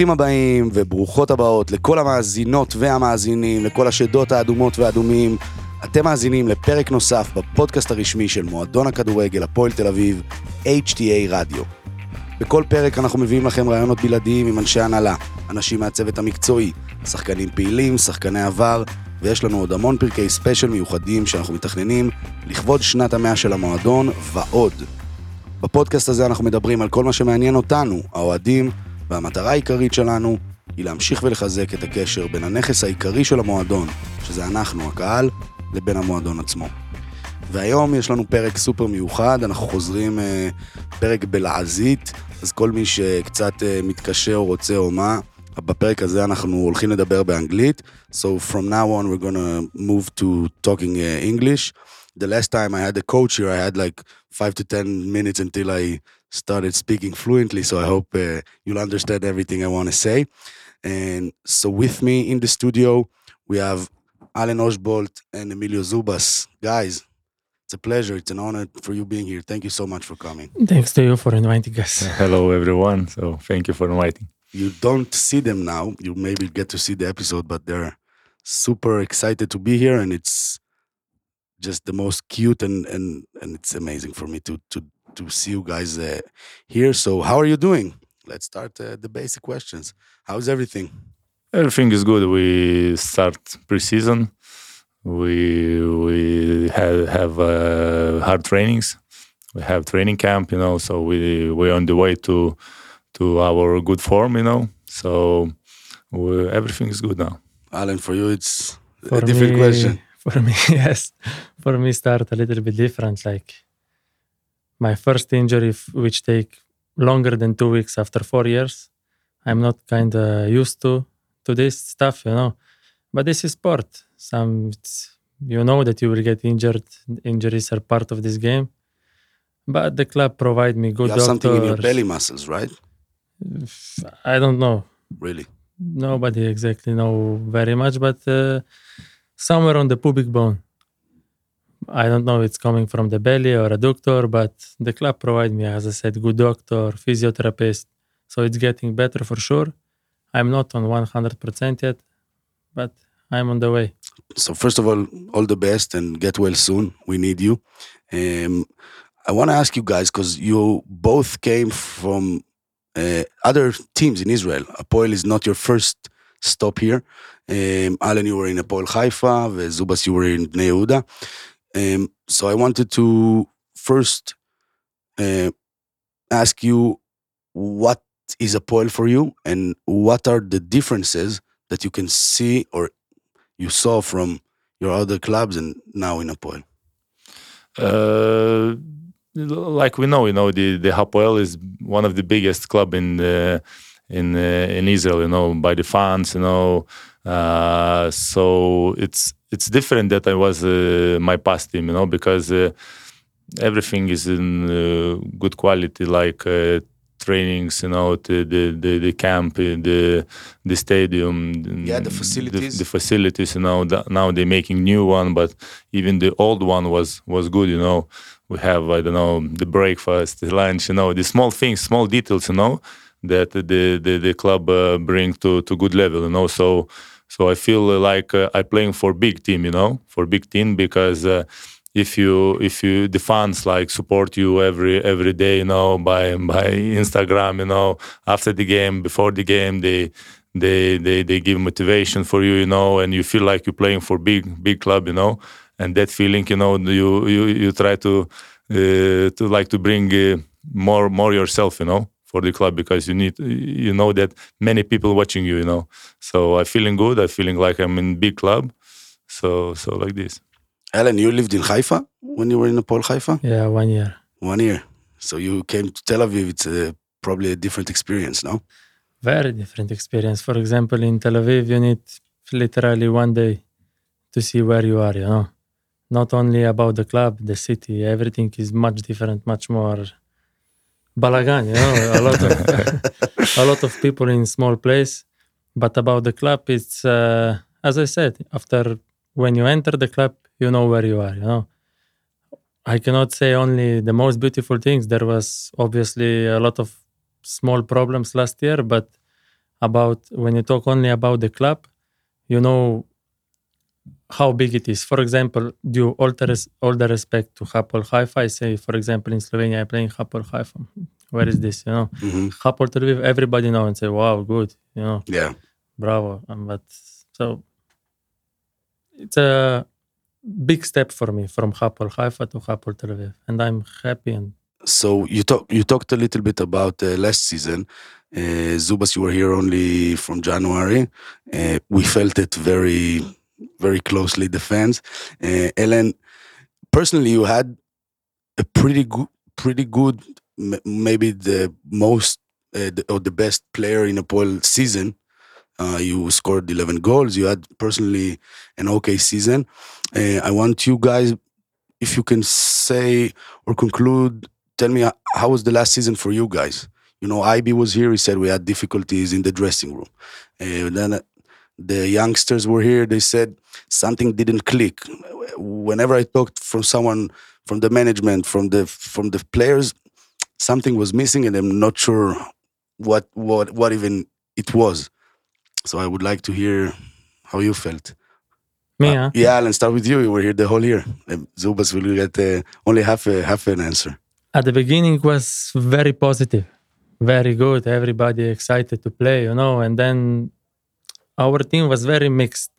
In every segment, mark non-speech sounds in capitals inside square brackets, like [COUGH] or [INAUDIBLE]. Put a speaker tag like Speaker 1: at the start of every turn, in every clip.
Speaker 1: ברוכים הבאים וברוכות הבאות לכל המאזינות והמאזינים, לכל השדות האדומות והאדומים. אתם מאזינים לפרק נוסף בפודקאסט הרשמי של מועדון הכדורגל הפועל תל אביב, HTA רדיו. בכל פרק אנחנו מביאים לכם רעיונות בלעדיים עם אנשי הנהלה, אנשים מהצוות המקצועי, שחקנים פעילים, שחקני עבר, ויש לנו עוד המון פרקי ספיישל מיוחדים שאנחנו מתכננים לכבוד שנת המאה של המועדון ועוד. בפודקאסט הזה אנחנו מדברים על כל מה שמעניין אותנו, האוהדים, והמטרה העיקרית שלנו היא להמשיך ולחזק את הקשר בין הנכס העיקרי של המועדון, שזה אנחנו, הקהל, לבין המועדון עצמו. והיום יש לנו פרק סופר מיוחד, אנחנו חוזרים אה, פרק בלעזית, אז כל מי שקצת אה, מתקשה או רוצה או מה, בפרק הזה אנחנו הולכים לדבר באנגלית. So from now on we're gonna move to talking uh, English. The last time I had a coach here, I had like five to ten minutes until I started speaking fluently. So I hope uh, you'll understand everything I want to say. And so with me in the studio, we have Alan Ožbolt and Emilio Zubas. Guys, it's a pleasure. It's an honor for you being here. Thank you so much for coming.
Speaker 2: Thanks to you for inviting us.
Speaker 3: Hello, everyone. So thank you for inviting.
Speaker 1: You don't see them now. You maybe get to see the episode, but they're super excited to be here, and it's just the most cute and and and it's amazing for me to to to see you guys uh, here. So how are you doing? Let's start uh, the basic questions. How's everything?
Speaker 3: Everything is good. We start preseason. We we have have uh, hard trainings. We have training camp, you know. So we we're on the way to to our good form, you know. So we, everything is good now.
Speaker 1: Alan, for you, it's
Speaker 2: For
Speaker 1: a different
Speaker 2: me-
Speaker 1: question. [LAUGHS]
Speaker 2: For me, yes. For me, start a little bit different. Like my first injury, f- which take longer than two weeks after four years. I'm not kind of used to to this stuff, you know. But this is sport. Some it's, you know that you will get injured. Injuries are part of this game. But the club provide me good
Speaker 1: you have something in your belly muscles, right?
Speaker 2: I don't know.
Speaker 1: Really?
Speaker 2: nobody exactly know very much but uh, somewhere on the pubic bone i don't know if it's coming from the belly or adductor but the club provide me as i said good doctor physiotherapist so it's getting better for sure i'm not on 100% yet but i'm on the way
Speaker 1: So first of all, all the best and get well soon. We need you. Um, I want to ask you guys because you both came from uh, other teams in Israel. Apoel is not your first stop here. Um, Alan, you were in Apoel Haifa. Zubas, you were in Bnei Yehuda. Um, so I wanted to first uh, ask you what is Apoel for you and what are the differences that you can see or you saw from your other clubs and now in Apoel?
Speaker 3: Uh, like we know, you know, the the Hapoel is one of the biggest club in the, in uh, in Israel. You know, by the fans. You know, uh, so it's it's different that I was uh, my past team. You know, because uh, everything is in uh, good quality, like. Uh, trainings you know the the the, the camp uh, the the stadium
Speaker 1: Yeah, the facilities.
Speaker 3: the, facilities you know the, now they're making new one but even the old one was was good you know we have i don't know the breakfast the lunch you know the small things small details you know that the the, the club uh, bring to to good level you know so so i feel like uh, i playing for big team you know for big team because uh, if you if you the fans like support you every every day you know by by instagram you know after the game before the game they they they they give motivation for you you know and you feel like you're playing for big big club you know and that feeling you know you you you try to uh, to like to bring uh, more more yourself you know for the club because you need you know that many people watching you you know so i feeling good i feeling like i'm in big club so so like this
Speaker 1: Alan, you lived in Haifa when you were in Apoel Haifa?
Speaker 2: yeah one year
Speaker 1: One year. So you came to Tel Aviv. It's a, probably a different experience, no?
Speaker 2: very different experience for example in tel aviv you need literally one day to see where you are you know not only about the club the city everything is much different much more balagan you know a lot of a lot of people in small place. But about the club it's uh, as i said after when you enter the club you know where you are you know. I cannot say only the most beautiful things. There was obviously a lot of small problems last year but about when you talk only about the club, you know how big it is. For example, due all the, res- all the respect to Hapoel Haifa, I say, for example, in Slovenia, I play in Hapoel Haifa. Where is this? You know,
Speaker 1: hmm
Speaker 2: Hapoel Tel Aviv, everybody know and say, wow, good. You know,
Speaker 1: Yeah.
Speaker 2: bravo. Um, but so it's a big step for me from Hapoel Haifa to Hapoel Tel Aviv, and I'm happy. And
Speaker 1: So you talk you talked a little bit about uh, last season. Uh, Zubas, you were here only from January. Uh, we felt it very, very closely. The fans, uh, Ellen. Personally, you had a pretty good, pretty good, maybe the most uh, the, or the best player in a Paul season. Uh, you scored 11 goals. You had personally an okay season. I want you guys, if you can say or conclude tell me uh, how was the last season for you guys? You know, IB was here. He said we had difficulties in the dressing room. Uh, then the youngsters were here. They said something didn't click. Whenever I talked from someone from the management, from the from the players, something was missing, and I'm not sure what what what even it was. So I would like to hear how you felt.
Speaker 2: me,
Speaker 1: Uh,
Speaker 2: huh?
Speaker 1: yeah, Alan, start with you. You were here the whole year. Uh, Zubas will get uh, only half a half an answer.
Speaker 2: at the beginning was very positive, very good. Everybody excited to play, you know. And then our team was very mixed.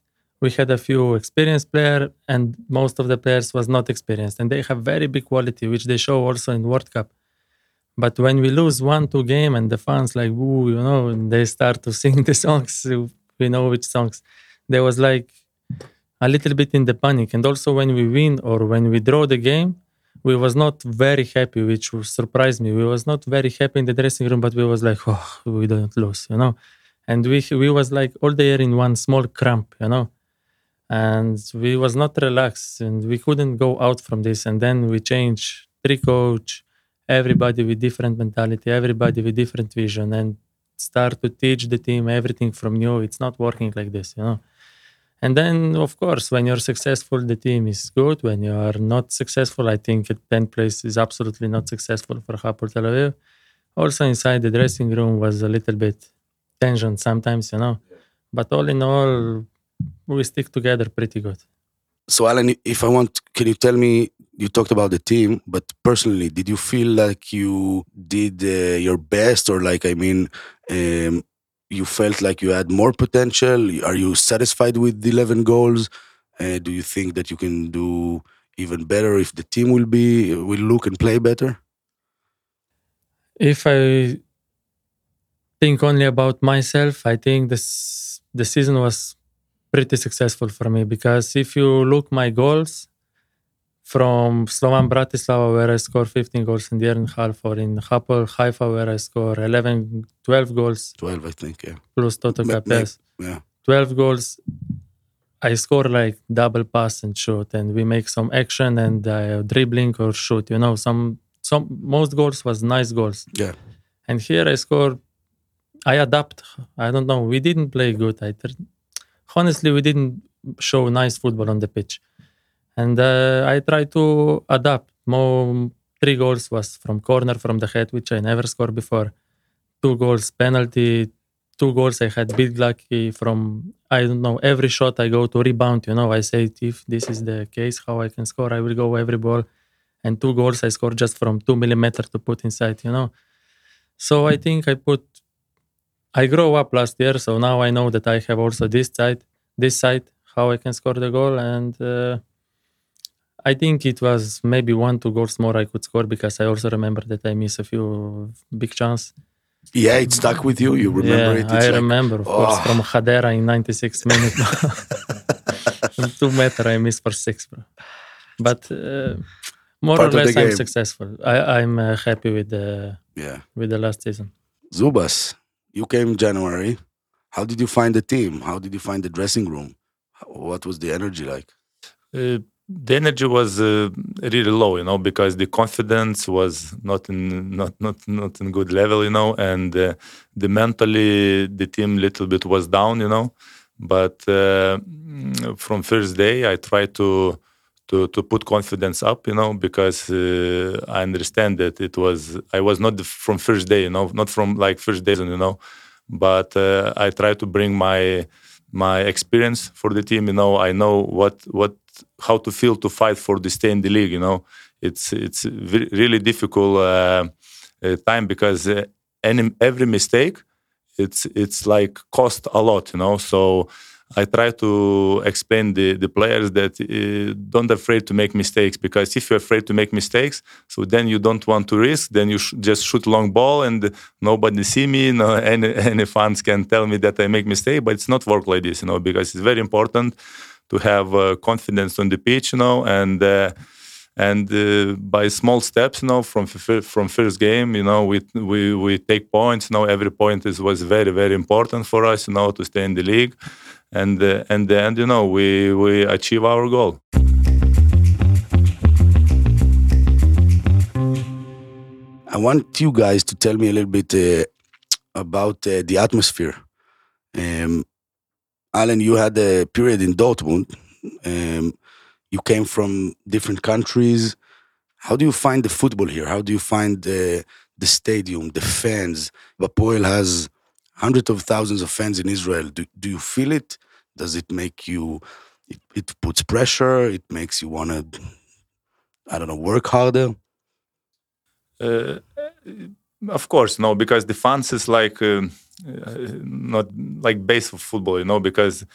Speaker 2: We had a few experienced players, and most of the players was not experienced, and they have very big quality, which they show also in World Cup. But when we lose one, two game, and the fans like, woo, you know, and they start to [LAUGHS] sing the songs, we know which songs. There was like a little bit in the panic, and also when we win or when we draw the game, we was not very happy, which surprised me. We was not very happy in the dressing room, but we was like, oh, we don't lose, you know. And we we was like all the year in one small cramp, you know. And we was not relaxed, and we couldn't go out from this. And then we change three coach, everybody with different mentality, everybody with different vision, and start to teach the team everything from new. It's not working like this, you know. And then, of course, when you're successful, the team is good. When you are not successful, I think at 10th place is absolutely not successful for Hapoel Tel Aviv. Also, inside the dressing room was a little bit tension sometimes, you know. But all in all, we stick together pretty good.
Speaker 1: So, Alan, if I want, can you tell me? You talked about the team, but personally, did you feel like you did uh, your best, or like I mean, um, you felt like you had more potential? Are you satisfied with the eleven goals? Uh, do you think that you can do even better if the team will be will look and play better?
Speaker 2: If I think only about myself, I think this the season was pretty successful for me because if you look my goals from Slovan Bratislava where I score 15 goals in the year and half or in Hapoel Haifa where I score 11 12 goals
Speaker 1: Twelve, I think. Yeah,
Speaker 2: plus Toto
Speaker 1: Ma- ma-
Speaker 2: Capes
Speaker 1: yeah.
Speaker 2: 12 goals I score like double pass and shoot and we make some action and uh, dribbling or shoot you know some some most goals was nice goals
Speaker 1: Yeah.
Speaker 2: and here I score I adapt. I don't know. We didn't play good. I honestly we didn't show nice football on the pitch. And uh, I try to adapt. More three goals was from corner from the head which I never scored before. Two goals penalty. Two goals I had big lucky from I don't know every shot I go to rebound you know. I say if this is the case how I can score? I will go every ball. And two goals I score just from two millimeter to put inside you know. So I think I put I grow up last year so now I know that I have also this side this side how I can score the goal and uh, I think it was maybe one two goals more I could score because I also remember that I miss a few big chance
Speaker 1: Yeah, it stuck with you. You remember
Speaker 2: yeah,
Speaker 1: it.
Speaker 2: I
Speaker 1: like,
Speaker 2: remember, of course,
Speaker 1: oh.
Speaker 2: from Hadera in 96 minutes. [LAUGHS] Two meter, I missed for six, bro. But uh, more
Speaker 1: Part
Speaker 2: or less, I'm successful. I, I'm uh, happy with the
Speaker 1: yeah.
Speaker 2: with the last season.
Speaker 1: Zubas, you came January. How did you find the team? How did you find the dressing room? What was the energy like?
Speaker 3: Uh, the energy was uh, really low, you know, because the confidence was not in not not not in good level, you know, and uh, the mentally the team little bit was down, you know. But uh, from first day, I tried to to to put confidence up, you know, because uh, I understand that it was I was not from first day, you know, not from like first days, you know, but uh, I try to bring my my experience for the team. You know, I know what what how to feel to fight for the stay in the league. You know, it's it's really difficult uh, uh, time because uh, any every mistake, it's it's like cost a lot. You know, so I try to explain the, the players that uh, don't afraid to make mistakes because if you're afraid to make mistakes, so then you don't want to risk. Then you sh- just shoot long ball and nobody see me. No, [LAUGHS] any any fans can tell me that I make mistake, but it's not work like this, you know, because it's very important to have uh, confidence on the pitch, you know, and. Uh, and uh, by small steps, you know, from from first game, you know, we we we take points. You know, every point is was very very important for us, you know, to stay in the league and uh, and then you know we we achieve our goal.
Speaker 1: I want you guys to tell me a little bit uh, about uh, the atmosphere. Um, Alan, you had a period in Dortmund. Um, you came from different countries. How do you find the football here? How do you find the the stadium, the fans? Hapoel has hundreds of thousands of fans in Israel. Do, do you feel it? Does it make you, it, it puts pressure? It makes you want to, I don't know, work harder?
Speaker 3: Uh, of course, no, because the fans is like uh, not like base of football, you know, because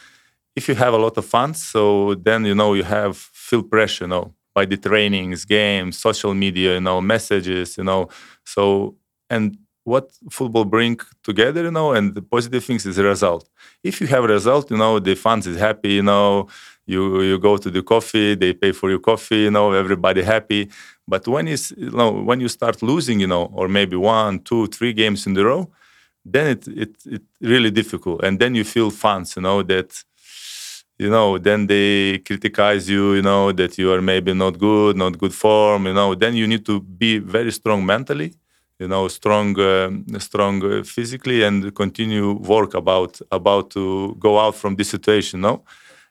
Speaker 3: if you have a lot of fans, so then you know you have feel pressure, you know, by the trainings, games, social media, you know, messages, you know. So and what football bring together, you know, and the positive things is the result. If you have a result, you know, the fans is happy, you know, you you go to the coffee, they pay for your coffee, you know, everybody happy. But when is you know when you start losing, you know, or maybe one, two, three games in a row, then it it it really difficult, and then you feel fans, you know, that you know then they criticize you you know that you are maybe not good not good form you know then you need to be very strong mentally you know strong uh, strong uh, physically and continue work about about to go out from this situation you no?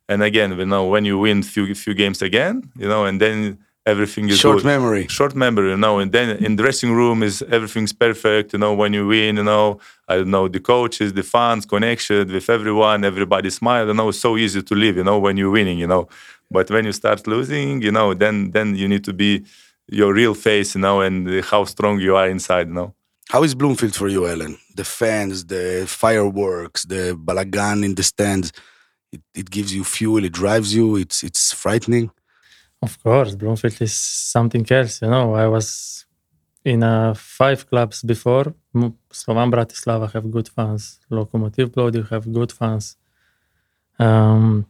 Speaker 3: And again you know when you win few few games again you know and then everything is
Speaker 1: short
Speaker 3: good.
Speaker 1: memory
Speaker 3: short memory you know and then in the dressing room is everything's perfect you know when you win you know i don't know the coaches the fans connection with everyone everybody smile you know it's so easy to live you know when you're winning you know but when you start losing you know then then you need to be your real face, you know, and how strong you are inside, you know.
Speaker 1: How is Bloomfield for you, Ellen? The fans, the fireworks, the balagan in the stands. It, it gives you fuel. It drives you. It's it's frightening.
Speaker 2: Of course, Bloomfield is something else. You know, I was in uh, five clubs before. Slovan Bratislava have good fans. Lokomotiv Plovdiv have good fans. Um,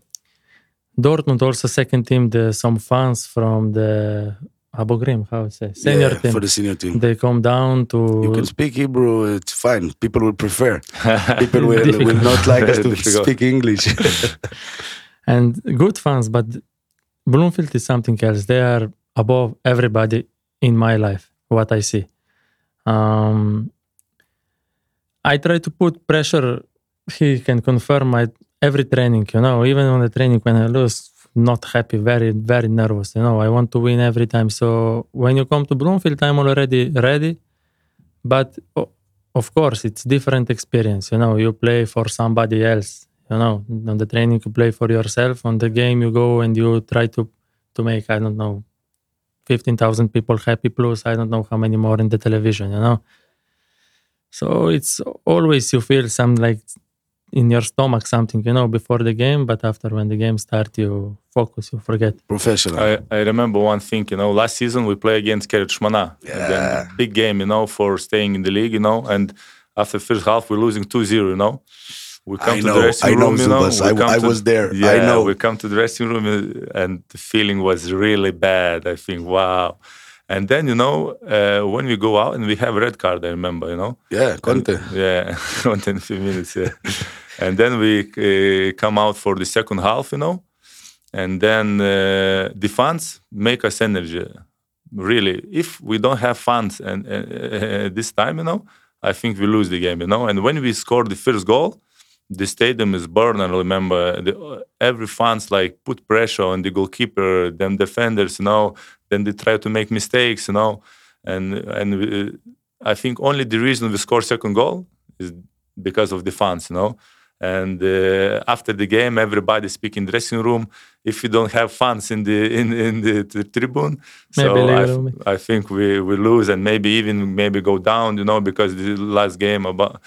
Speaker 2: Dortmund also second team. The some fans from the Abogrim, how to say, senior
Speaker 1: yeah,
Speaker 2: team.
Speaker 1: for the senior team.
Speaker 2: They come down to.
Speaker 1: You can speak Hebrew. It's fine. People will prefer. [LAUGHS] People will, will not like us to [LAUGHS] speak English. [LAUGHS]
Speaker 2: and good fans, but Bloomfield is something else. They are above everybody in my life. What I see. Um, I try to put pressure. He can confirm my every training. You know, even on the training when I lose not happy, very, very nervous. You know, I want to win every time. So when you come to Bloomfield, I'm already ready. But of course, it's different experience. You know, you play for somebody else. You know, on the training you play for yourself. On the game you go and you try to to make I don't know, fifteen thousand people happy plus I don't know how many more in the television. You know. So it's always you feel some like in your stomach something, you know, before the game, but after when the game starts, you focus, you forget.
Speaker 1: Professional.
Speaker 3: I, I remember one thing, you know, last season we play against Kiryat Shmona.
Speaker 1: Yeah.
Speaker 3: big game, you know, for staying in the league, you know, and after first half we're losing 2-0, you know. We come
Speaker 1: I
Speaker 3: to
Speaker 1: know,
Speaker 3: the dressing
Speaker 1: I know,
Speaker 3: room, you know.
Speaker 1: I, I was there.
Speaker 3: Yeah,
Speaker 1: I know.
Speaker 3: we come to the dressing room uh, and the feeling was really bad. I think, wow. And then, you know, uh, when we go out and we have a red card, I remember, you know.
Speaker 1: yeah, Conte.
Speaker 3: Yeah, [LAUGHS] Conte in a few minutes, yeah. [LAUGHS] and then we uh, come out for the second half, you know, and then uh, the fans make us energy. Really, if we don't have fans and uh, [LAUGHS] this time, you know, I think we lose the game, you know. And when we score the first goal, the stadium is burned. I remember the, every fans like put pressure on the goalkeeper, then defenders, you know, then they try to make mistakes, you know, and and we, I think only the reason we score second goal is because of the fans, you know. And uh, after the game, everybody speak in dressing room. If you don't have fans in the in, in the, the tribune, so
Speaker 2: Maybe
Speaker 3: I,
Speaker 2: later
Speaker 3: I think we we lose and maybe even maybe go down, you know, because the last game about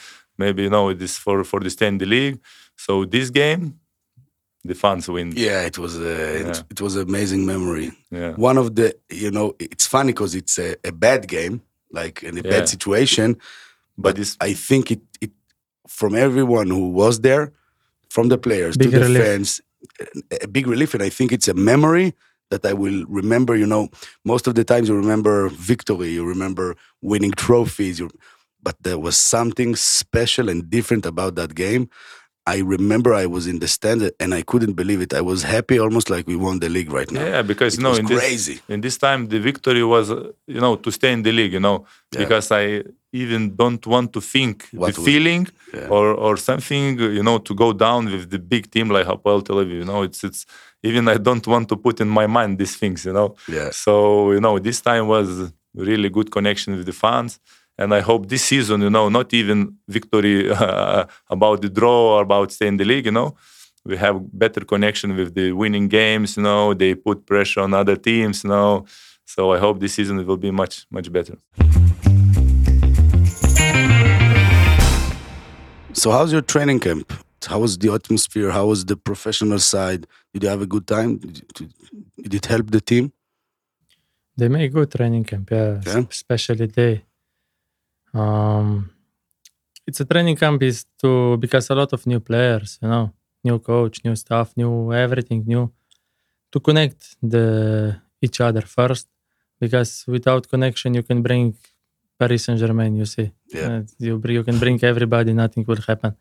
Speaker 3: maybe you know it is for for the stay in the league. So this game, the fans win.
Speaker 1: Yeah, it was a, it,
Speaker 3: Yeah.
Speaker 1: it was an amazing memory.
Speaker 3: Yeah.
Speaker 1: One of the, you know, it's funny because it's a, a bad game, like in a
Speaker 3: Yeah.
Speaker 1: bad situation.
Speaker 3: But this
Speaker 1: I think it, it from everyone who was there, from the players
Speaker 2: Big
Speaker 1: to the fans, a- a big relief. And I think it's a memory that I will remember. You know, most of the times you remember victory, you remember winning trophies, you, but there was something special and different about that game. I remember I was in the stand and I couldn't believe it. I was happy, almost like we won the league right now.
Speaker 3: Yeah, because
Speaker 1: It
Speaker 3: you know,
Speaker 1: was
Speaker 3: in this, in this time, the victory was, uh, you know, to stay in the league, you know,
Speaker 1: Yeah.
Speaker 3: because I even don't want to think
Speaker 1: What
Speaker 3: the feeling
Speaker 1: Yeah.
Speaker 3: or or something, you know, to go down with the big team like Hapoel Tel Aviv. You know, it's it's even I don't want to put in my mind these things, you know.
Speaker 1: Yeah.
Speaker 3: So you know, this time was really good connection with the fans. And I hope this season, you know, not even victory [LAUGHS] uh, about the draw or about staying in the league, you know, we have better connection with the winning games, you know, they put pressure on other teams, you know. So I hope this season it will be much, much better.
Speaker 1: So how's your training camp? How was the atmosphere? How was the professional side? Did you have a good time? Did, did, did it help the team?
Speaker 2: They make good training camp, yeah,
Speaker 1: Yeah?
Speaker 2: especially they. Um, it's a training camp is to because a lot of new players, you know, new coach, new staff, new everything new, to connect the each other first, because without connection you can bring Paris Saint Germain. You see,
Speaker 1: Yeah.
Speaker 2: Uh, you you can bring everybody, nothing will happen.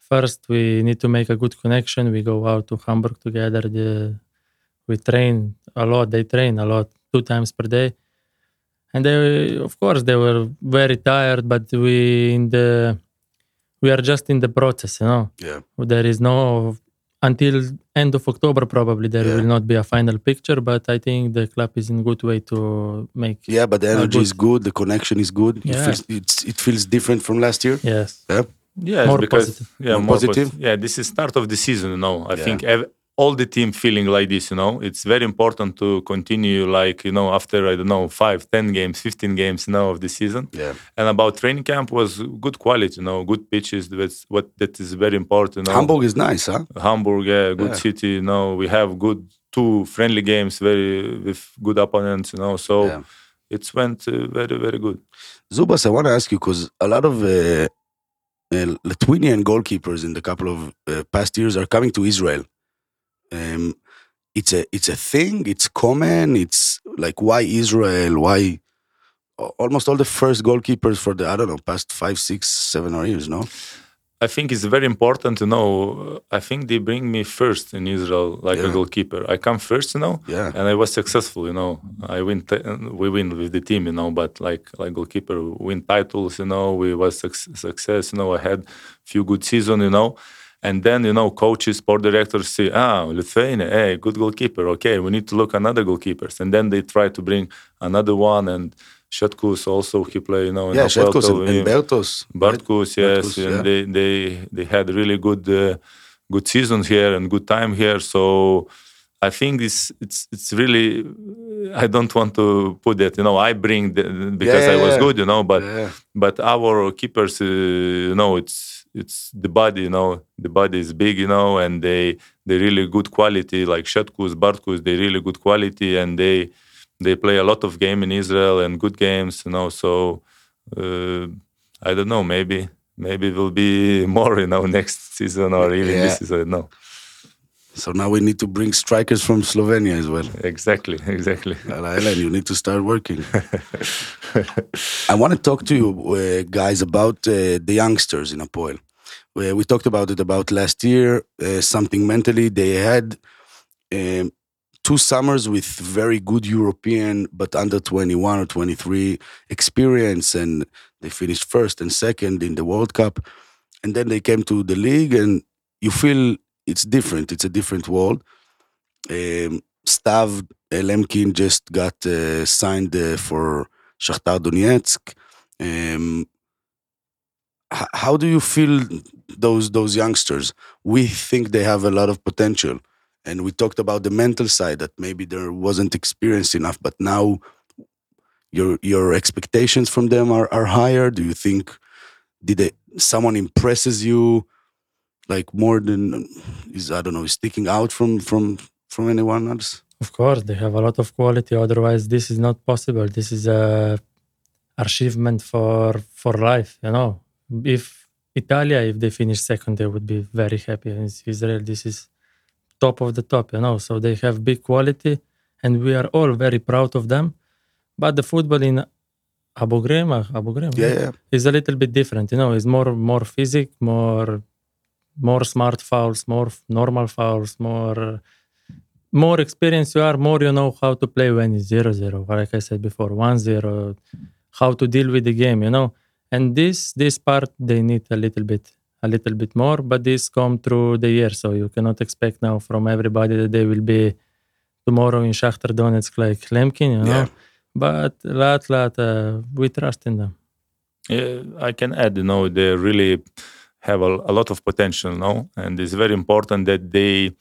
Speaker 2: First, we need to make a good connection. We go out to Hamburg together. The, we train a lot. They train a lot, two times per day. And they, of course, they were very tired. But we in the, we are just in the process. You know,
Speaker 1: Yeah.
Speaker 2: there is no until end of October probably there
Speaker 1: Yeah.
Speaker 2: will not be a final picture. But I think the club is in good way to make.
Speaker 1: Yeah, but the energy
Speaker 2: good.
Speaker 1: is good. The connection is good. It,
Speaker 2: Yeah.
Speaker 1: feels, it's, it feels different from last year.
Speaker 2: Yes.
Speaker 1: Yeah.
Speaker 3: Yes,
Speaker 2: More
Speaker 3: because
Speaker 2: positive.
Speaker 3: yeah,
Speaker 1: More
Speaker 3: more
Speaker 1: positive?
Speaker 3: posi- yeah, this is start of the season. You know, I
Speaker 1: Yeah.
Speaker 3: think ev- all the team feeling like this. You know, it's very important to continue like you know after I don't know five, ten games, fifteen games you know of the season.
Speaker 1: Yeah.
Speaker 3: And about training camp was good quality. You know, good pitches. That's what that is very important. You know?
Speaker 1: Hamburg is nice, huh?
Speaker 3: Hamburg, yeah, good
Speaker 1: Yeah.
Speaker 3: city. You know, we have good two friendly games, very with good opponents. You know, so
Speaker 1: Yeah.
Speaker 3: it's went uh, very very good.
Speaker 1: Zubas, I want to ask you because a lot of uh, uh, Lithuanian goalkeepers in the couple of uh, past years are coming to Israel. Um, it's a it's a thing. It's common. It's like why Israel? Why almost all the first goalkeepers for the I don't know past five, six, seven or years? No.
Speaker 3: I think it's very important to know. I think they bring me first in Israel, like
Speaker 1: Yeah.
Speaker 3: a goalkeeper. I come first, you know,
Speaker 1: Yeah.
Speaker 3: and I was successful. You know, I win. T- we win with the team, you know. But like like goalkeeper, win titles. You know, we was suc- success. You know, I had few good season. You know, and then you know, coaches, sport directors say, ah, Lithuania, hey, good goalkeeper. Okay, we need to look another goalkeepers, and then they try to bring another one and. Šetkus also he play, you know, in
Speaker 1: Yeah,
Speaker 3: Tel
Speaker 1: and, and Bertos. right?
Speaker 3: Bartkus, yes,
Speaker 1: Bartkus,
Speaker 3: and
Speaker 1: yeah.
Speaker 3: they they they had really good uh, good seasons here and good time here. So I think it's, it's it's really I don't want to put that you know I bring the, because
Speaker 1: Yeah,
Speaker 3: I was
Speaker 1: yeah.
Speaker 3: good you know but
Speaker 1: Yeah.
Speaker 3: but our keepers uh, you know it's it's the body you know the body is big you know and they they really good quality like Šetkus, Bartkus they really good quality and they they play a lot of game in Israel and good games you know so uh, I don't know maybe maybe it will be [LAUGHS] more you know next season or even
Speaker 1: Yeah.
Speaker 3: this season no
Speaker 1: So now we need to bring strikers from Slovenia as well.
Speaker 3: exactly exactly [LAUGHS]
Speaker 1: Ellen, you need to start working. [LAUGHS] I want to talk to you uh, guys about uh, the youngsters in Apoel. We, we talked about it about last year. Uh, something mentally they had um, two summers with very good European, but under 21 or 23 experience, and they finished first and second in the World Cup. And then they came to the league, and you feel it's different. It's a different world. Um, Stav Lemkin just got uh, signed uh, for Shakhtar Donetsk. Um, how do you feel those those youngsters? We think they have a lot of potential, and we talked about the mental side that maybe there wasn't experience enough, but now your your expectations from them are, are higher. Do you think did they, someone impresses you like more than is I don't know is sticking out from from from anyone else?
Speaker 2: Of course, they have a lot of quality. Otherwise, this is not possible. This is a achievement for for life. You know, if Italia, if they finish second, they would be very happy. And Israel, this is top of the top. You know, so they have big quality, and we are all very proud of them. But the football in Abu Ghraib, Abu Ghraib,
Speaker 1: Yeah, yeah.
Speaker 2: is a little bit different. You know, it's more more physic, more more smart fouls, more normal fouls, more more experience you are, more you know how to play when it's 0-0, like I said before, 1-0, how to deal with the game, you know. And this this part they need a little bit a little bit more, but this come through the year, so you cannot expect now from everybody that they will be tomorrow in Shakhtar Donetsk like Lemkin, you know.
Speaker 1: Yeah.
Speaker 2: But lot, lot, uh, we trust in them.
Speaker 3: Yeah, I can add, you know, they really have a, a lot of potential, you know, and it's very important that they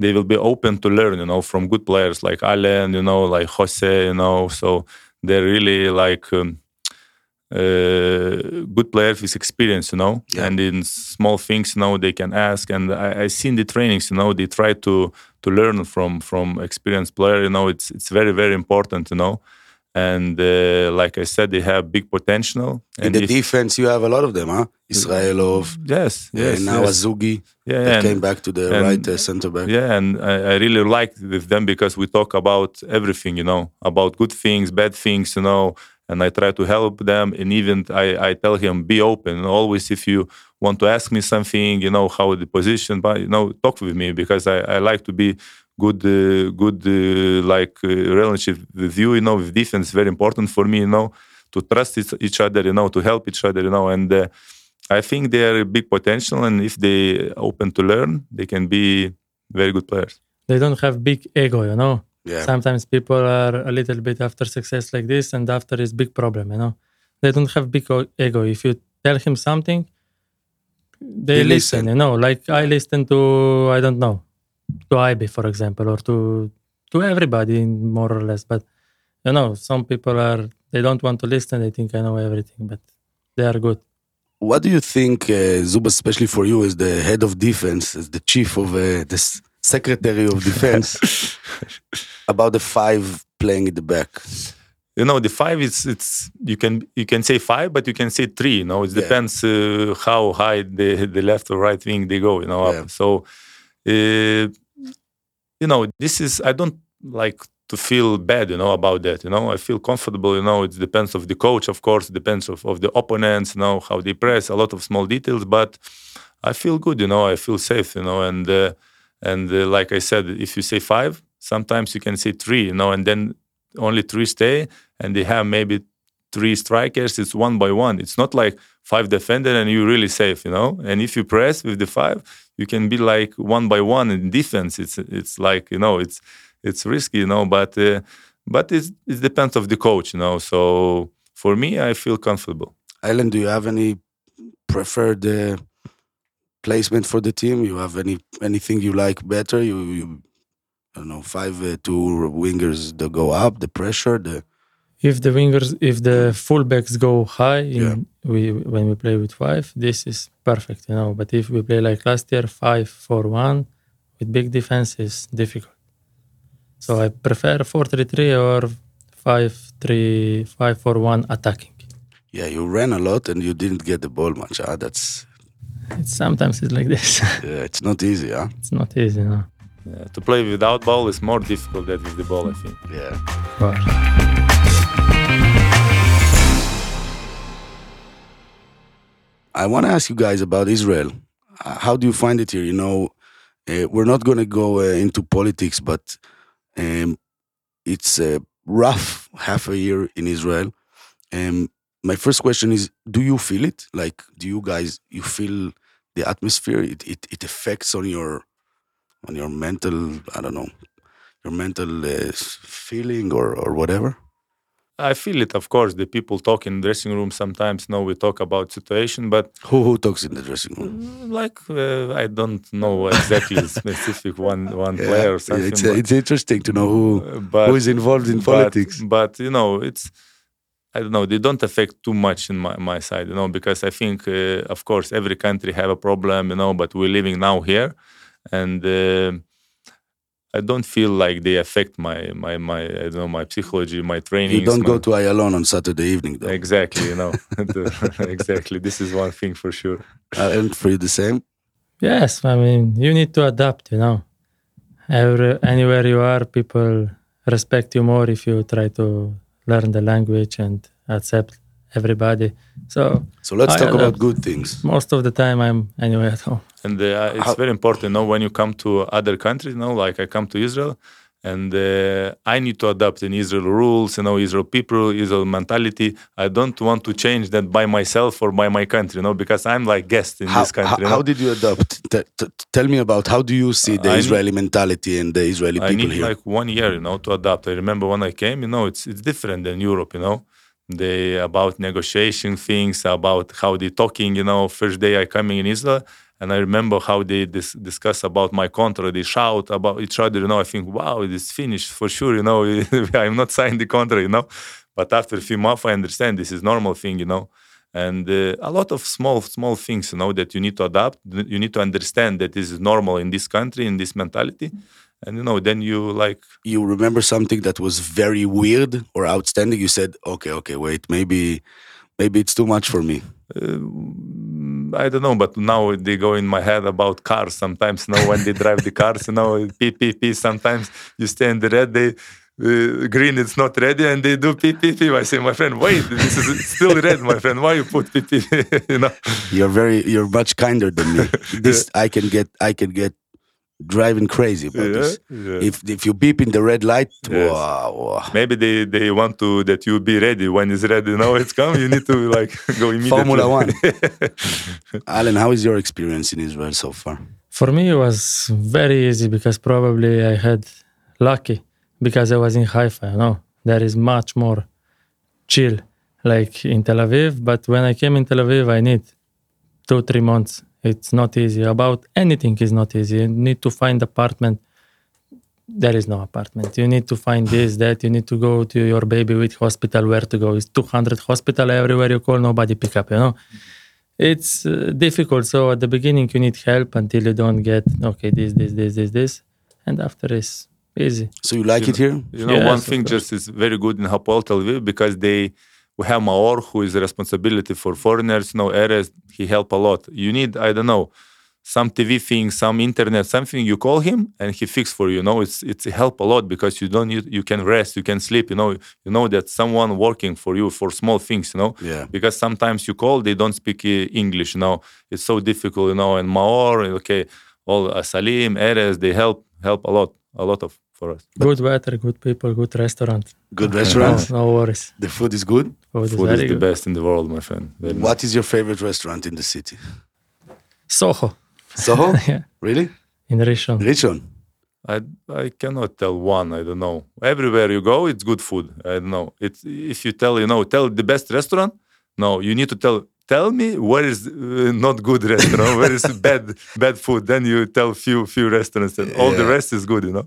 Speaker 3: they will be open to learn, you know, from good players like Allen, you know, like Jose, you know, so they're really like um, uh, good players with experience, you know,
Speaker 1: Yeah.
Speaker 3: and in small things, you know, they can ask. And I, I see in the trainings, you know, they try to to learn from from experienced player. You know, it's it's very very important, you know. And uh, like I said, they have big potential.
Speaker 1: In
Speaker 3: And
Speaker 1: the
Speaker 3: if-
Speaker 1: defense, you have a lot of them, huh? Israelov,
Speaker 3: Yes, yes,
Speaker 1: and now
Speaker 3: yes.
Speaker 1: Azugi
Speaker 3: Yeah,
Speaker 1: that
Speaker 3: and,
Speaker 1: came back to the
Speaker 3: and-
Speaker 1: right uh, center back.
Speaker 3: yeah, and I, I really like with them because we talk about everything, you know, about good things, bad things, you know, and I try to help them. And even I, I tell him, be open. Always, if you want to ask me something, you know, how the position, but you know, talk with me because I, I like to be good, uh, good, uh, like uh, relationship with you. You know, with defense, very important for me. You know, to trust each, each other. You know, to help each other. You know, and. Uh, I think they are a big potential, and if they open to learn, they can be very good players.
Speaker 2: They don't have big ego, you know.
Speaker 1: Yeah.
Speaker 2: Sometimes people are a little bit after success like this, and after is big problem, you know. They don't have big ego. If you tell him something, they
Speaker 1: He
Speaker 2: listen,
Speaker 1: listen.
Speaker 2: you know. Like I listen to, I don't know, to IB, for example, or to to everybody more or less. But you know, some people are they don't want to listen. They think I know everything, but they are good.
Speaker 1: What do you think, uh, Zuba, especially for you as the head of defense, as the chief of uh, the s- secretary of defense, [LAUGHS] about the five playing at the back?
Speaker 3: You know, the five is it's you can you can say five, but you can say three. You know, it
Speaker 1: Yeah.
Speaker 3: depends uh, how high the the left or right wing they go. You know.
Speaker 1: Yeah.
Speaker 3: so uh, you know this is I don't like to feel bad. You know about that. You know, I feel comfortable. You know, it depends of the coach, of course, depends of, of the opponents. You know how they press, a lot of small details, but I feel good. You know, I feel safe. You know, and uh, and uh, like I said, if you say five, sometimes you can say three. You know, and then only three stay, and they have maybe three strikers. It's one by one. It's not like five defender and you're really safe. You know, and if you press with the five, you can be like one by one in defense. It's it's like you know it's it's risky. You know, but uh, but it's, it depends of the coach. You know, so for me, I feel comfortable.
Speaker 1: Alan, do you have any preferred uh, placement for the team? You have any anything you like better? You, you I don't know, five uh, two wingers that go up, the pressure, the
Speaker 2: If the wingers, if the fullbacks go high, in,
Speaker 1: Yeah.
Speaker 2: we when we play with five, this is perfect, you know. But if we play like last year, five four one, with big defense is difficult. So I prefer four three three or five three five four one attacking.
Speaker 1: yeah, you ran a lot and you didn't get the ball much. Huh? That's
Speaker 2: It's sometimes it's like this. [LAUGHS]
Speaker 1: yeah, it's not easy, huh?
Speaker 2: it's not easy, no.
Speaker 3: Uh, to play without ball is more difficult than with the ball. I think.
Speaker 1: Yeah. I want to ask you guys about Israel. Uh, How do you find it here? You know, uh, we're not going to go uh, into politics, but um, it's a rough half a year in Israel. Um, my first question is: Do you feel it? Like, do you guys you feel the atmosphere? It it, it affects on your on your mental. I don't know your mental uh, feeling or or whatever.
Speaker 3: I feel it, of course. The people talk in dressing room sometimes. No, we talk about situation, but
Speaker 1: Who who talks in the dressing room?
Speaker 3: like uh, I don't know exactly specific one [LAUGHS] one player or something.
Speaker 1: it's,
Speaker 3: but,
Speaker 1: it's interesting to know who
Speaker 3: uh, but
Speaker 1: who is involved in
Speaker 3: but-
Speaker 1: politics.
Speaker 3: But, you know, it's I don't know. They don't affect too much in my, my side, you know, because I think, uh, of course, every country have a problem, you know, but we're living now here, and uh, I don't feel like they affect my my my I don't know my psychology, my training.
Speaker 1: You don't go to Ayalon on Saturday evening, though.
Speaker 3: exactly, you know, [LAUGHS] [LAUGHS] exactly. This is one thing for sure.
Speaker 1: Uh, and for you, the same.
Speaker 2: Yes, I mean you need to adapt. You know, every anywhere you are, people respect you more if you try to learn the language and accept everybody. So
Speaker 1: So let's
Speaker 2: I
Speaker 1: talk about
Speaker 2: adapt.
Speaker 1: good things.
Speaker 2: most of the time, I'm anyway at home.
Speaker 3: and uh, it's
Speaker 1: How-
Speaker 3: very important you know when you come to other countries you know like i come to israel and uh, i need to adapt in israel rules you know israel people israel mentality i don't want to change that by myself or by my country you know because i'm like guest in
Speaker 1: How,
Speaker 3: this country
Speaker 1: how,
Speaker 3: you know?
Speaker 1: how did you adapt? T- t- tell me about how do you see the
Speaker 3: I need-
Speaker 1: Israeli mentality and the Israeli people I
Speaker 3: need
Speaker 1: here?
Speaker 3: like one year, you know, to adapt. I remember when I came, you know, it's it's different than Europe, you know. They about negotiation things, about how they talking, you know. First day I coming in Israel, and I remember how they dis- discuss about my contract. They shout about each other, you know. I think, wow, it is finished for sure, you know. [LAUGHS] I'm not signed the contract, you know. But after a few months, I understand this is normal thing, you know. And uh, a lot of small, small things, you know, that you need to adapt. You need to understand that this is normal in this country, in this mentality and you know then you like
Speaker 1: You remember something that was very weird or outstanding? You said, okay, okay, wait, maybe, maybe it's too much for me.
Speaker 3: uh, i don't know but now they go in my head about cars sometimes you know when they drive the cars you know [LAUGHS] pee pee sometimes you stay in the red they uh, green it's not ready and they do pee i say my friend wait this is still red my friend why you put pee [LAUGHS] you know
Speaker 1: You're very, you're much kinder than me. [LAUGHS] This I can get, I can get driving crazy about
Speaker 3: Yeah,
Speaker 1: this.
Speaker 3: yeah.
Speaker 1: If if you beep in the red light,
Speaker 3: Yes.
Speaker 1: wow, wow.
Speaker 3: maybe they they want to that you be ready when it's ready Now it's come you need to [LAUGHS] like go immediately
Speaker 1: Formula One. [LAUGHS] Alan, how is your experience in Israel so far?
Speaker 2: For me, it was very easy because probably I had lucky because I was in Haifa. You know, there is much more chill like in Tel Aviv. But when I came in Tel Aviv, I need two three months. It's not easy. About anything is not easy. You need to find apartment. There is no apartment. You need to find this, [SIGHS] that. You need to go to your baby with hospital. Where to go? It's 200 hospital everywhere you call. Nobody pick up. You know it's uh, difficult. So at the beginning, you need help until you don't get okay, this, this, this, this, this, and after is easy.
Speaker 1: So you like
Speaker 3: You
Speaker 1: it here?
Speaker 3: You know,
Speaker 2: Yes,
Speaker 3: one thing just is very good in Hapoel Tel Aviv because they we have Maor who is responsibility for foreigners. You know, Erez he help a lot. You need I don't know some TV thing, some internet, something. You call him and he fix for you. You know, it's it's help a lot because you don't need, you can rest, you can sleep. You know, you know that someone working for you for small things. You know,
Speaker 1: Yeah.
Speaker 3: because sometimes you call they don't speak uh, English. You know, it's so difficult. You know, and Maor okay, all uh, Salim, Erez they help help a lot, a lot of for us.
Speaker 2: Good weather, good people, good restaurant.
Speaker 1: Good
Speaker 2: No,
Speaker 1: restaurants. [LAUGHS]
Speaker 2: no worries.
Speaker 1: The food is good.
Speaker 2: Food, is
Speaker 3: Food
Speaker 2: very
Speaker 3: is the
Speaker 2: good.
Speaker 3: best in the world, my friend. Very nice.
Speaker 1: What is your favorite restaurant in the city?
Speaker 2: Soho
Speaker 1: Soho? [LAUGHS]
Speaker 2: Yeah.
Speaker 1: really?
Speaker 2: in Rishon.
Speaker 1: Rishon.
Speaker 3: I I cannot tell one. I don't know. Everywhere you go, it's good food. I don't know. It's if you tell you know tell the best restaurant. No, you need to tell. Tell me where is uh, not good [LAUGHS] restaurant, where is bad bad food. Then you tell few few restaurants, and all the rest is good. You know.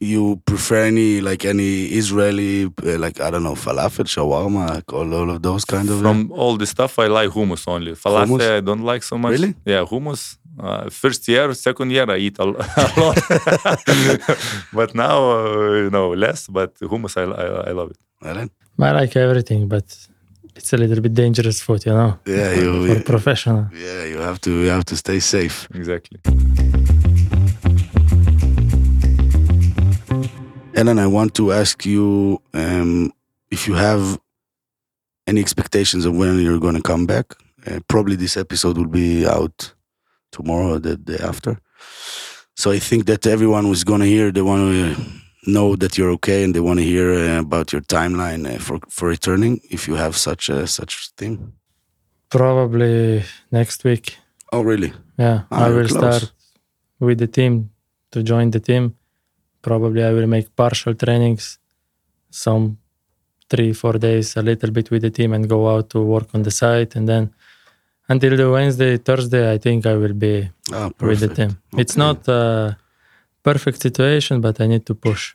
Speaker 1: You prefer any like any Israeli uh, like I don't know falafel, shawarma, all, all of those kind of
Speaker 3: From all the stuff, I like hummus only. Falafel,
Speaker 1: Hummus?
Speaker 3: I don't like so much.
Speaker 1: Really?
Speaker 3: Yeah, hummus. Uh, first year, second year, I eat a [LAUGHS] lot. [LAUGHS] but now, uh, you know, less. But hummus, I, I, I love it.
Speaker 1: Alan?
Speaker 2: I like everything, but it's a little bit dangerous food, you know,
Speaker 1: Yeah,
Speaker 2: for
Speaker 1: you
Speaker 2: professional.
Speaker 1: yeah you have to you have to stay safe.
Speaker 3: Exactly.
Speaker 1: Ellen, I want to ask you um, if you have any expectations of when you're going to come back. Uh, probably this episode will be out tomorrow or the day after. So I think that everyone who's going to hear, they want to know that you're okay, and they want to hear uh, about your timeline uh, for for returning, if you have such a such thing.
Speaker 2: Probably next week.
Speaker 1: Oh, really?
Speaker 2: Yeah,
Speaker 1: Ah,
Speaker 2: I will
Speaker 1: close.
Speaker 2: start with the team to join the team. Probably I will make partial trainings, some three, four days, a little bit with the team, and go out to work on the site, and then until the Wednesday, Thursday, I think I will be
Speaker 1: Ah,
Speaker 2: with the team. It's not a perfect situation, but I need to push.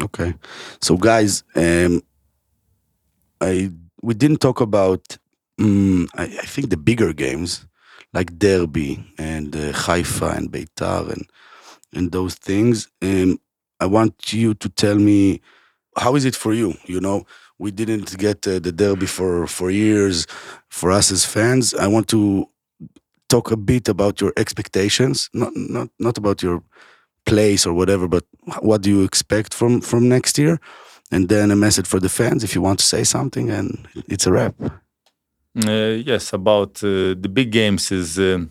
Speaker 1: Okay. So, guys, um, I we didn't talk about. Um, I, I think the bigger games like Derby and uh, Haifa and Beitar and and those things. And I want you to tell me how is it for you. You know, we didn't get uh, the Derby for for years. For us as fans, I want to talk a bit about your expectations. Not not not about your place or whatever, but what do you expect from from next year? And then a message for the fans if you want to say something, and it's a wrap.
Speaker 3: Uh, yes, about uh, the big games is, um,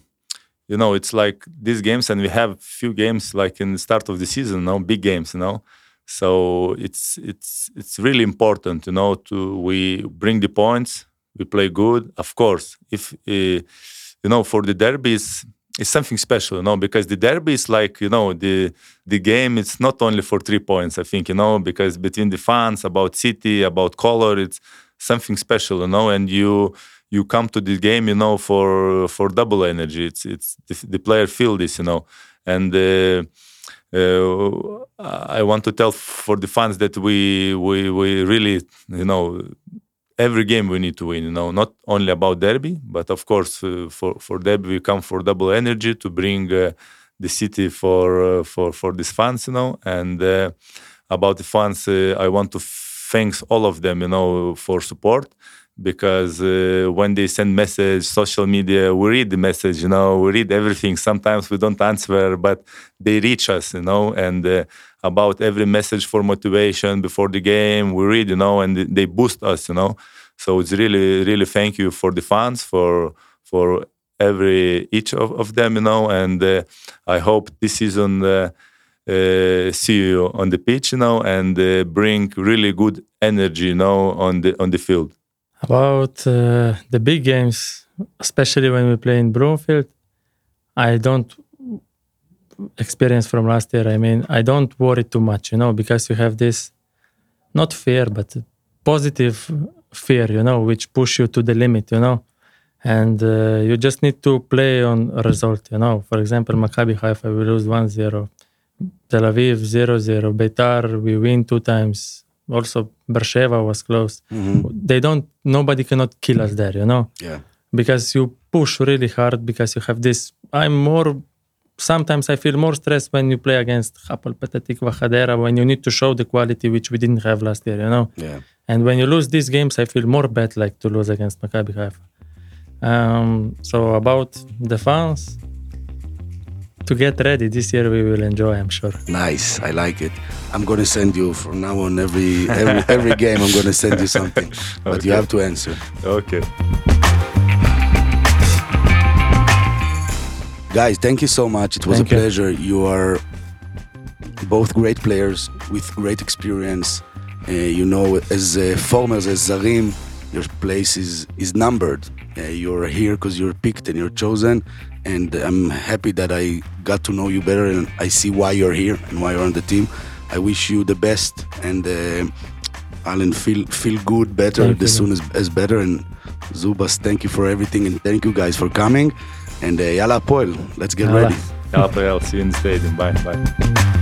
Speaker 3: you know, it's like these games, and we have few games like in the start of the season, now big games, you know. So it's it's it's really important, you know, to we bring the points, we play good. Of course, if uh, you know, for the derbies, it's something special, you know, because the derby is like, you know, the the game. It's not only for three points, I think, you know, because between the fans, about city, about color, it's something special, you know, and you you come to the game, you know, for for double energy. It's it's the, the player feel this, you know, and. Uh, uh, I want to tell for the fans that we we we really you know every game we need to win you know not only about derby but of course uh, for for derby we come for double energy to bring uh, the city for uh, for for these fans you know and uh, about the fans I want to thanks all of them you know for support because uh, when they send message social media we read the message you know we read everything. Sometimes we don't answer but they reach us you know and uh, about every message for motivation before the game we read you know and they boost us you know. So it's really really thank you for the fans for for every each of, of them you know and uh, i hope this season uh, uh, see you on the pitch you know and uh, bring really good energy you know on the on the field
Speaker 2: About uh, the big games, especially when we play in Bloomfield, I don't experience from last year. I mean, I don't worry too much, you know, because you have this not fear, but positive fear, you know, which push you to the limit, you know, and uh, you just need to play on result, you know. For example, Maccabi Haifa, we lose 1-0. Tel Aviv 0-0. Beitar, we win two times. Also, Beersheva was close. They don't nobody cannot kill us there you know?
Speaker 1: Yeah.
Speaker 2: because you push really hard because you have this i'm more sometimes i feel more stressed when you play against Hapoel Petah Tikva Hadera when you need to show the quality which we didn't have last year you know?
Speaker 1: Yeah.
Speaker 2: and when you lose these games i feel more bad like to lose against Maccabi Haifa. Um, so about the fans to get ready this year we will enjoy i'm sure
Speaker 1: Nice. I like it. I'm gonna send you from now on every every, [LAUGHS] every game. I'm gonna send you something, but you have to answer.
Speaker 3: okay
Speaker 1: Guys, thank you so much. It was
Speaker 2: Thank
Speaker 1: a pleasure. You are both great players with great experience. Uh, you know, as uh, formers, as Zarim, your place is is numbered. Uh, you're here because you're picked and you're chosen. And I'm happy that I got to know you better and I see why you're here and why you're on the team. I wish you the best and uh, Alen feel feel good better
Speaker 2: Thank
Speaker 1: as soon as, as better. And Zubas thank you for everything and thank you guys for coming. And uh, yalla Poel let's get
Speaker 2: Yalla.
Speaker 1: ready.
Speaker 3: I'll see you in the stadium. Bye bye